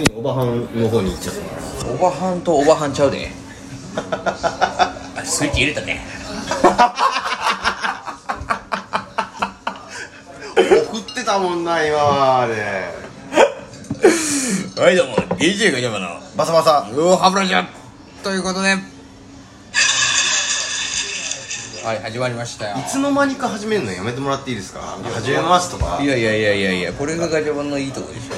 ついにオバハンの方に行っちゃったおばはんとおばはんちゃうで。あスイッチ入れたね送ってたもんな今まで。はいどうも。DJ が山のバサバサ。うおハブラジャということではい始まりましたよ。いつの間にか始めるのやめてもらっていいですか？始めますとか。いやいやいやいやいやこれがガチャバンのいいとこでしょ。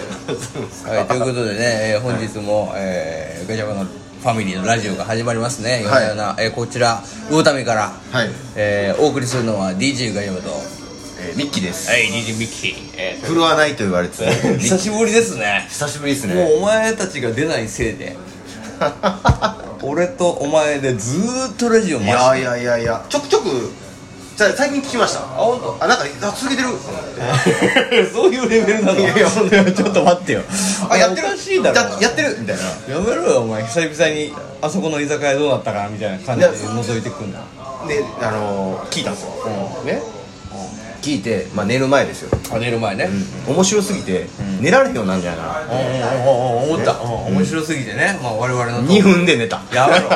はいということでね、えー本日も、えーガチャバンのファミリーのラジオが始まりますね、はい。夜な夜な。えーこちら魚民から、はい、えーお送りするのは DJ ガチャバと。えーミッキーです。はい DJ ミッキー、えー振るわないと言われてて久しぶりですね。久しぶりですもうねお前たちが出ないせいで 俺とお前でずーっとラジオい回してやいやいやいや。ちょくちょくさ最近聞きました。あ本当？あなんかあ続けてる。そういうレベルなの？いやいや本ちょっと待ってよ。あやってる。おかしいだろ。ややってるみたいな。やめろよお前。久々にあそこの居酒屋どうなったかなみたいな感じで覗いてくんだであのー、聞いたんですよ、ね、聞いて、まあ、寝る前ですよ、あ寝る前ね。面白すぎて、寝られへんようになんじゃないかな。うんうんうんうん思ったうん面白すぎてねまあ我々の2分で寝たやめろ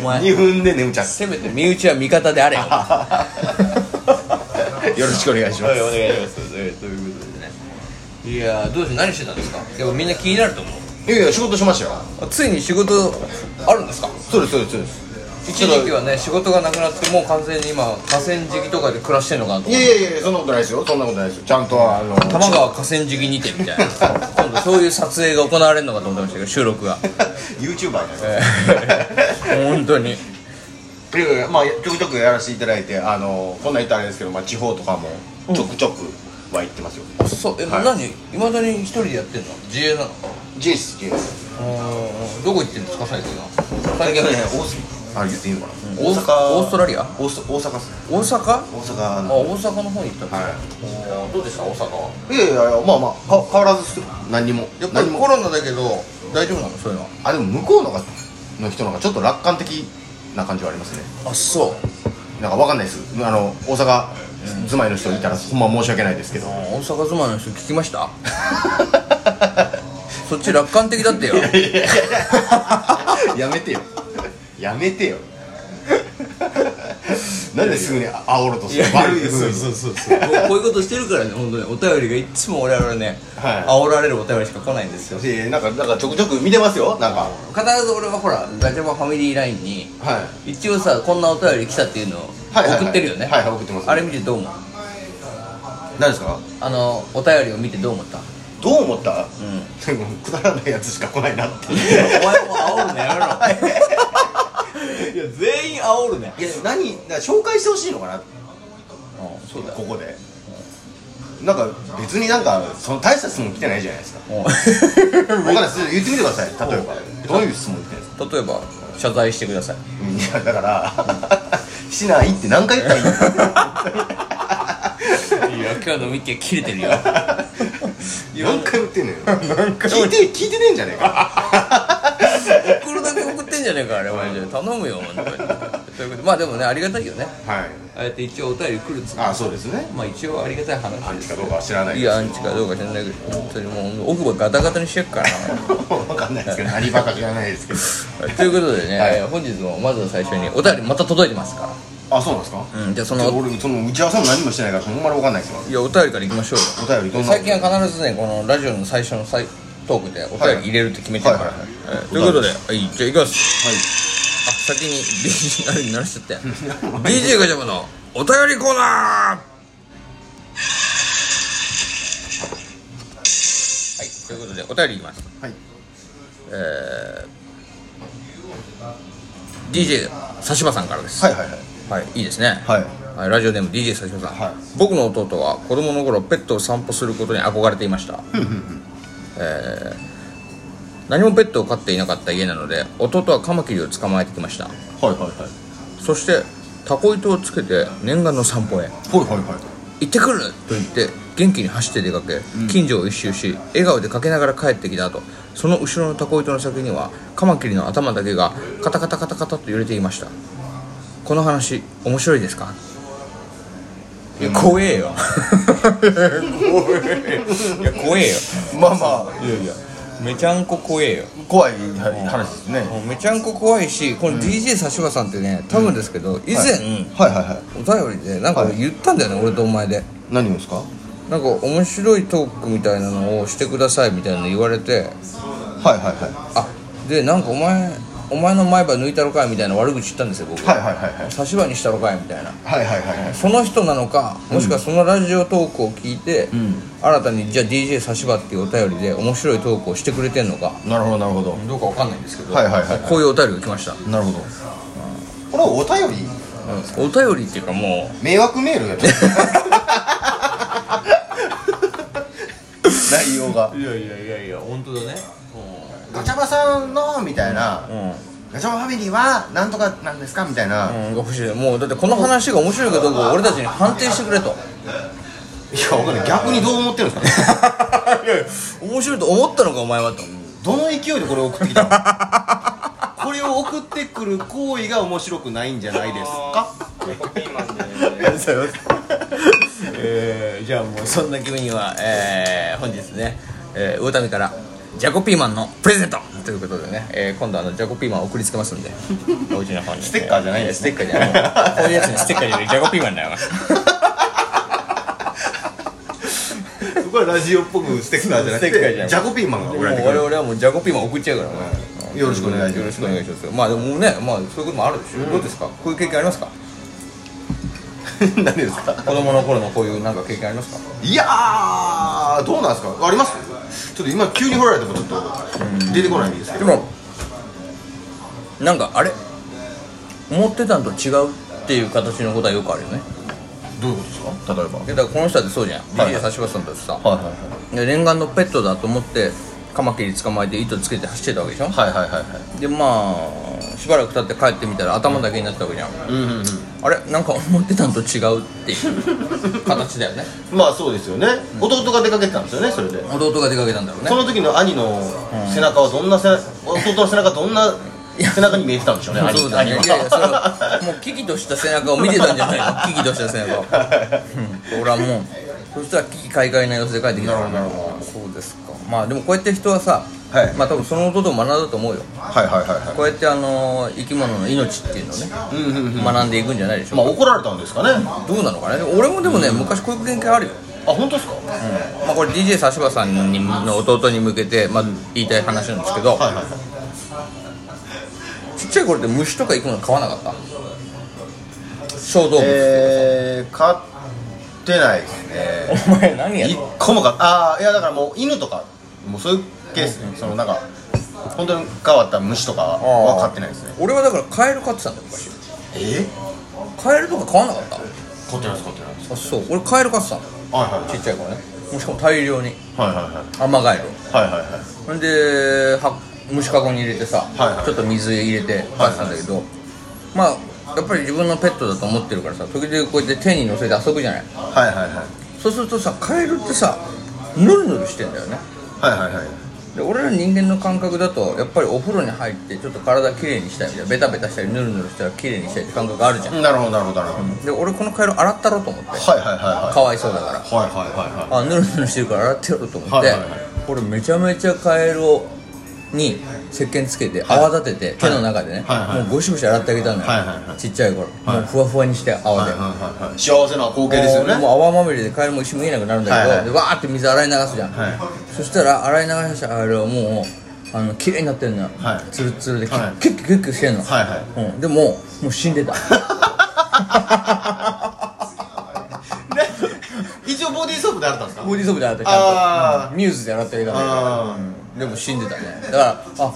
お前2分で眠っちゃっせめて身内は味方であれよたよろしくお願いしますはいお願いしますえーということでねいやーどうして何してたんですかでもみんな気になると思ういやいや仕事しましたよあついに仕事あるんですかそうですそうですそうです一時期はね仕事がなくなってもう完全に今河川敷とかで暮らしてんのかなとい思って。やいやいやそんなことないですよ。そんなことないですよ。ちゃんとあの多摩川河川敷にてみたいな。今度そういう撮影が行われるのかと思ってましたけど収録が YouTuber やえー本当に。いやいやまあちょくちょくやらせていただいてあのこんなん言ったらあれですけど、まあ、地方とかもちょくちょくは行ってますよ、あそう。え、はい。何？いまだに一人でやってんの？自営なの？ジェイスジェイスうんどこ行ってんですか最近は？最近はね大阪あ言っていいのかな、大阪。オーストラリア？大阪大阪っすね。大阪？あ大阪の大阪の方に行ったんですか、はおー。どうでした？大阪は？いやいやいやまあまあか変わらずっすよ何にも。やっぱりコロナだけど大丈夫なの？そういうのは？あでも向こうのがの人の方がちょっと楽観的な感じはありますね。あそう。なんかわかんないです。あの大阪住まいの人いたらほんま申し訳ないですけど。大阪住まいの人聞きました？そっち楽観的だってよ。やめてよやめてよ。なんですぐに煽ろうとする悪い風にそうそうそう こういうことしてるからね本当に。お便りがいつも我々ね、はい。煽られるお便りしか来ないんですよ。いやなんかなんかちょくちょく見てますよなんか。必ず俺はほらガチャバファミリーラインにはい。一応さこんなお便り来たっていうのを送ってるよね。はいはい送ってます。あれ見てどう思う？何ですか？あのお便りを見てどう思った？どう思った？うん。くだらないやつしか来ないなって。お前も煽るのやめろ。い や全員煽るね。いや何だから紹介してほしいのかな？そうだ。よここで。なんか別になんかその大した質問来てないじゃないですか。うん。わかんない。です言ってみてください。例えば。どういう質問来てるんですか？例えば謝罪してください。いやだから しないって何回言ったらいいの？いや今日のミッキー切れてるよ。何回言ってんのよ。回？聞いて聞いてねえんじゃねえかんじゃねえかあれマジで。頼むよ本当に。ということでまあでもねありがたいよね。はい。ああやって一応お便り来るっつうの。あそうですね。まあ一応ありがたい話アンチかどうかは知らないいやアンチかどうか知らないけど本当にもう奥歯ガタガタにしてっから。わかんないですけど。何ばか知らないですけど。なということでね、はい。えー本日もまず最初にお便りまた届いてますから。あそうなんですか？うんじゃあその俺その打ち合わせも何もしてないからほんまにわかんないですよ。いやお便りからいきましょうよ。お便りどんな最近は必ずねこのラジオの最初のサイトークでお便り入れるって決めてるから、ということではいじゃあいきます。あ先に BG 鳴らしちゃったよ。DJ ガチャバのお便りコーナー。はいということでお便りいきます。はい。えー、DJ 佐島さんからです。はいはいはい。はい、いいですね。はい。はい、ラジオネーム DJ 佐島さん、はい。僕の弟は子供の頃ペットを散歩することに憧れていましたえー何もペットを飼っていなかった家なので弟はカマキリを捕まえてきました。はいはいはい。そしてタコ糸をつけて念願の散歩へ。はいはいはい。行ってくると言って元気に走って出かけ、近所を一周し笑顔でかけながら帰ってきた後その後ろのタコ糸の先にはカマキリの頭だけがカタカタカタカタと揺れていました。この話面白いですか？いや怖えよ。怖え。いや怖えよ。まあまあ。いやいやめちゃんこ怖えよ。怖い話ですね。めちゃんこ怖いしこの DJ 指原さんってね多分ですけど以前、はい。はいはいお便りでなんか言ったんだよね、俺とお前で。何をですか？なんか面白いトークみたいなのをしてくださいみたいなの言われて。はいはいはい。あでなんかお前お前の前歯抜いたろかいみたいな悪口言ったんですよ僕は。いはいはいはい差し歯にしたろかいみたいな。はいはいはいはい。その人なのかもしくはそのラジオトークを聞いて、ん。新たにじゃあ DJ 差し歯っていうお便りで面白いトークをしてくれてんのか。なるほどなるほど。どうかわかんないんですけど、はいはいはいこういうお便りが来ました、なるほど。これはお便り？お便りっていうかも迷惑メールやった内容が。ういやいやいやいや本当だねガチャバさんのみたいな。うん。ガチャバファミリーはなんとかなんですかみたいな、うん、が欲しいもうだってこの話が面白いかどうかを俺たちに判定してくれと。いやわかんない。逆にどう思ってるんですか？いや面白いと思ったのかお前はと。どの勢いでこれを送ってきたの？これを送ってくる行為が面白くないんじゃないですか？えー、じゃあもうそんな君には、えー、本日ね、えー、魚民からジャコピーマンのプレゼントということでね、えー、今度あのジャコピーマン送りつけますんで。おうちの方にステッカーじゃないんですね。ステッカーじゃない。こういうやつにステッカーじゃないジャコピーマンだよこれラジオっぽくステッカーじゃなくステッカーじゃないてジャコピーマンが送られてくる。我々はもうジャコピーマン送っちゃうから。ねよろしくお願いします。よろしくお願いします。まあでもねまあそういうこともあるでしょ、どうですか？こういう経験ありますか？何ですか？子供の頃のこういうなんか経験ありますか？いやーどうなんですか？あります？ちょっと今急に掘られてもちょっと出てこないんですけど。でもなんかあれ思ってたんと違うっていう形のことはよくあるよね。どういうことですか？例えば。でだからこの人だってそうじゃん、はい DJ さんだってさ、はいはいで念願のペットだと思ってカマキリ捕まえて糸つけて走ってたわけでしょ、はいはいはいはい。でまあしばらく経って帰ってみたら頭だけになったわけじゃん、うんうんうんあれ？なんか思ってたんと違うっていう形だよね。まあそうですよね。弟が出かけてたんですよねそれで。弟が出かけたんだろうね。その時の兄の背中はどんな背弟の背中どんな背中に見えてたんでしょうね兄そうだね。い兄やいやそれははもう危機とした背中を見てたんじゃないの？危機とした背中を、うん、俺はもうそしたら危機快快な様子で帰ってきた。なるほどなるほそうですか。まあでもこうやって人はさ、はい。まあ多分その弟も学んだと思うよ。はいはいはいはこうやってあの生き物の命っていうのをね、いうんうんうん。学んでいくんじゃないでしょうか、まあ怒られたんですかね。どうなのかね。俺もでもね、昔こういう経験あるよ。あ本当ですか？まあ、これ DJ 指原さんにの弟に向けて、まあ、言いたい話なんですけど、はいはいちっちゃい頃って虫とか生き物飼わなかった？小動物、えー、飼ってないですね。お前何や一個もかああいやだからもう犬とかもうそういうケース、そのなんか本当に変わった虫とかは飼ってないですね。俺はだからカエル飼ってたんだよ昔。え？カエルとか飼わなかった？飼ってないです飼ってないです。あそう。俺カエル飼ってたの。はいはいちっちゃい頃ね。しかも大量に。はいはいはい。アマガエルはいはいはい。ほんでは虫かごに入れてさ、はいはい。ちょっと水入れて飼ってたんだけど、まあやっぱり自分のペットだと思ってるからさ時々こうやって手に乗せて遊ぶじゃない。はいはいはい。そうするとさカエルってさヌルヌルしてんだよね。はいはいはいで俺ら人間の感覚だとやっぱりお風呂に入ってちょっと体きれいにしたいみたいなベタベタしたりヌルヌルしたらきれいにしたいって感覚あるじゃん。なるほどなるほどなるほど、で俺このカエル洗ったろうと思って。はいはいはいはい。かわいそうだから。はいはいはいはあヌルヌルしてるから洗ってやろうと思って、はいはいはい。俺めちゃめちゃカエルをに石鹸つけて泡立てて、手の中でね、もうゴシゴシ洗ってあげたのよ、ちっちゃい頃、もうふわふわにして泡で、幸せな光景ですよね。もう泡まみれでカエルも一瞬見えなくなるんだけど、わーって水洗い流すじゃん、はい。そしたら洗い流したカエルはもうあの綺麗になってんのよ、はい。ツルツルでキはい。ュッキュッキュッキュッしてんの、でももう死んでた一応ボディーソープで洗ったんですかボディーソープで洗ってちゃんミューズで洗ってあげたんだけでも死んでたね。だからあ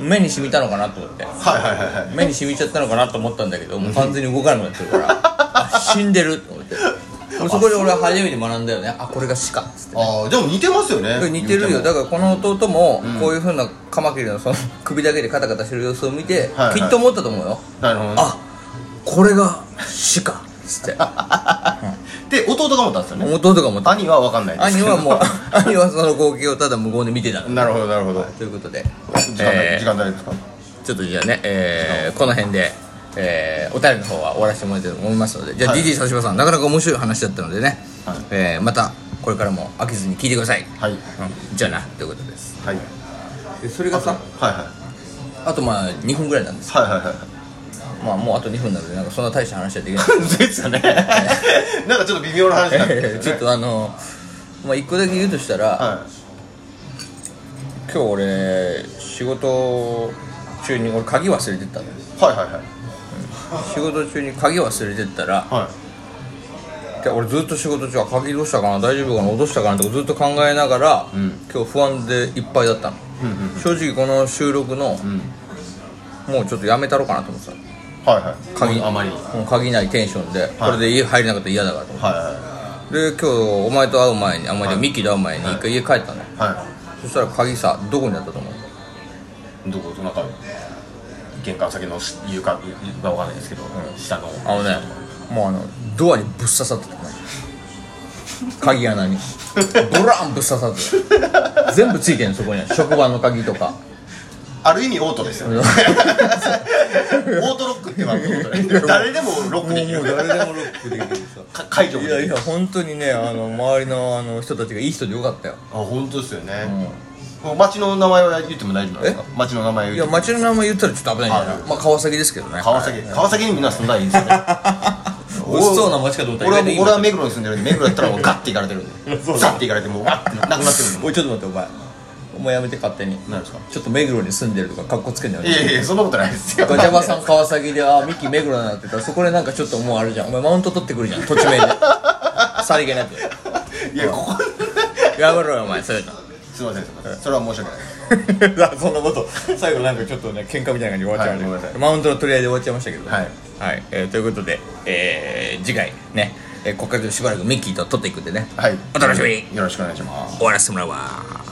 目に染みたのかなと思って。ーはいはいはいはい。目に染みちゃったのかなと思ったんだけどもう完全に動かなくなってるからあ死んでると思って。そこで俺は初めて学んだよね。あこれが死かっつってああでも似てますよね。似てるよ。だからこの弟もこういうふうなカマキリのその首だけでカタカタしてる様子を見てはいはい。きっと思ったと思うよ。なるほどね。あこれが死かっつってで弟が思ったんですよね。弟が思った。兄は分かんないです。兄はもう 兄はその光景をただ無言で見てた。のなるほどなるほど。ということで。時間えー帯時間帯ですか？ちょっとじゃあね、えーこの辺で、えーお便りの方は終わらせてもらいたいと思いますので。じゃあ、はい。DD 指原さんなかなか面白い話だったのでね、はい。えーまたこれからも飽きずに聞いてください、はい。うん、じゃあなということです。はい。でそれがさはいはい。あとまあ2分ぐらいなんです。はいはいはいまあもうあと2分なのでなんかそんな大した話はできない。ですよね。なんかちょっと微妙な話になんですちょっよねとあのまあ一個だけ言うとしたら、は今日俺仕事中に俺鍵忘れてったのよ。いはいはいはい。仕事中に鍵忘れてったらはで俺ずっと仕事中は鍵どうしたかな大丈夫かな落としたかなとかずっと考えながら、ん。今日不安でいっぱいだったの、いうんうん。正直この収録の、ん。もうちょっとやめたろうかなと思ってたはいはい。鍵あまり。もう鍵ないテンションで、これで家入れなかったら嫌だから。と思って、はい。はで今日お前と会う前にあお前でミッキーと会う前に一回家帰ったの。よ、い。はそしたら鍵さどこにあったと思う？いどこ？なんか玄関先の床がわかんないですけど、下の。あのねもうあのドアにぶっ刺さってたね鍵穴に。ボランぶっ刺さってた。全部ついてんのそこに。は職場の鍵とかある意味オートですよね。オートロックって言われることね誰でもロックできる。誰でもロックできるさ。か解除もいやいや本当にねあの周りのあの人たちがいい人でよかったよ。あ本当ですよね、この町の名前は言っても大丈夫ですか？町の名前いや言って。も町の名前言ったらちょっと危ないんじゃないあまあ川崎ですけどね。川崎。川崎にみんな住んだらいいですよね。美味しそうな町かと思ったら俺は目黒に住んでるんで目黒やったらもうガッて行かれてる。んでザッて行かれてもうガッてなくなってる。んでおいちょっと待ってお前お前やめて勝手に。何ですか？ちょっと目黒に住んでるとか格好つけんだよい？やいやそんなことないですよ。ガチャバさん川崎であミッキー目黒になってたらそこでなんかちょっともうあるじゃん。お前マウント取ってくるじゃん土地名でさりげなく。いやここやめろよお前そういうの。すいませんすいません。それは申し訳ない。そんなこと最後なんかちょっとね喧嘩みたいな感じで終わっちゃいましたいごめんなさい。マウントの取り合いで終わっちゃいましたけど。はい、はい。えーということで、えー次回ね、えーここからしばらくミッキーと撮っていくんでね。はい。お楽しみに。よろしくお願いします。終わらせてもらうわ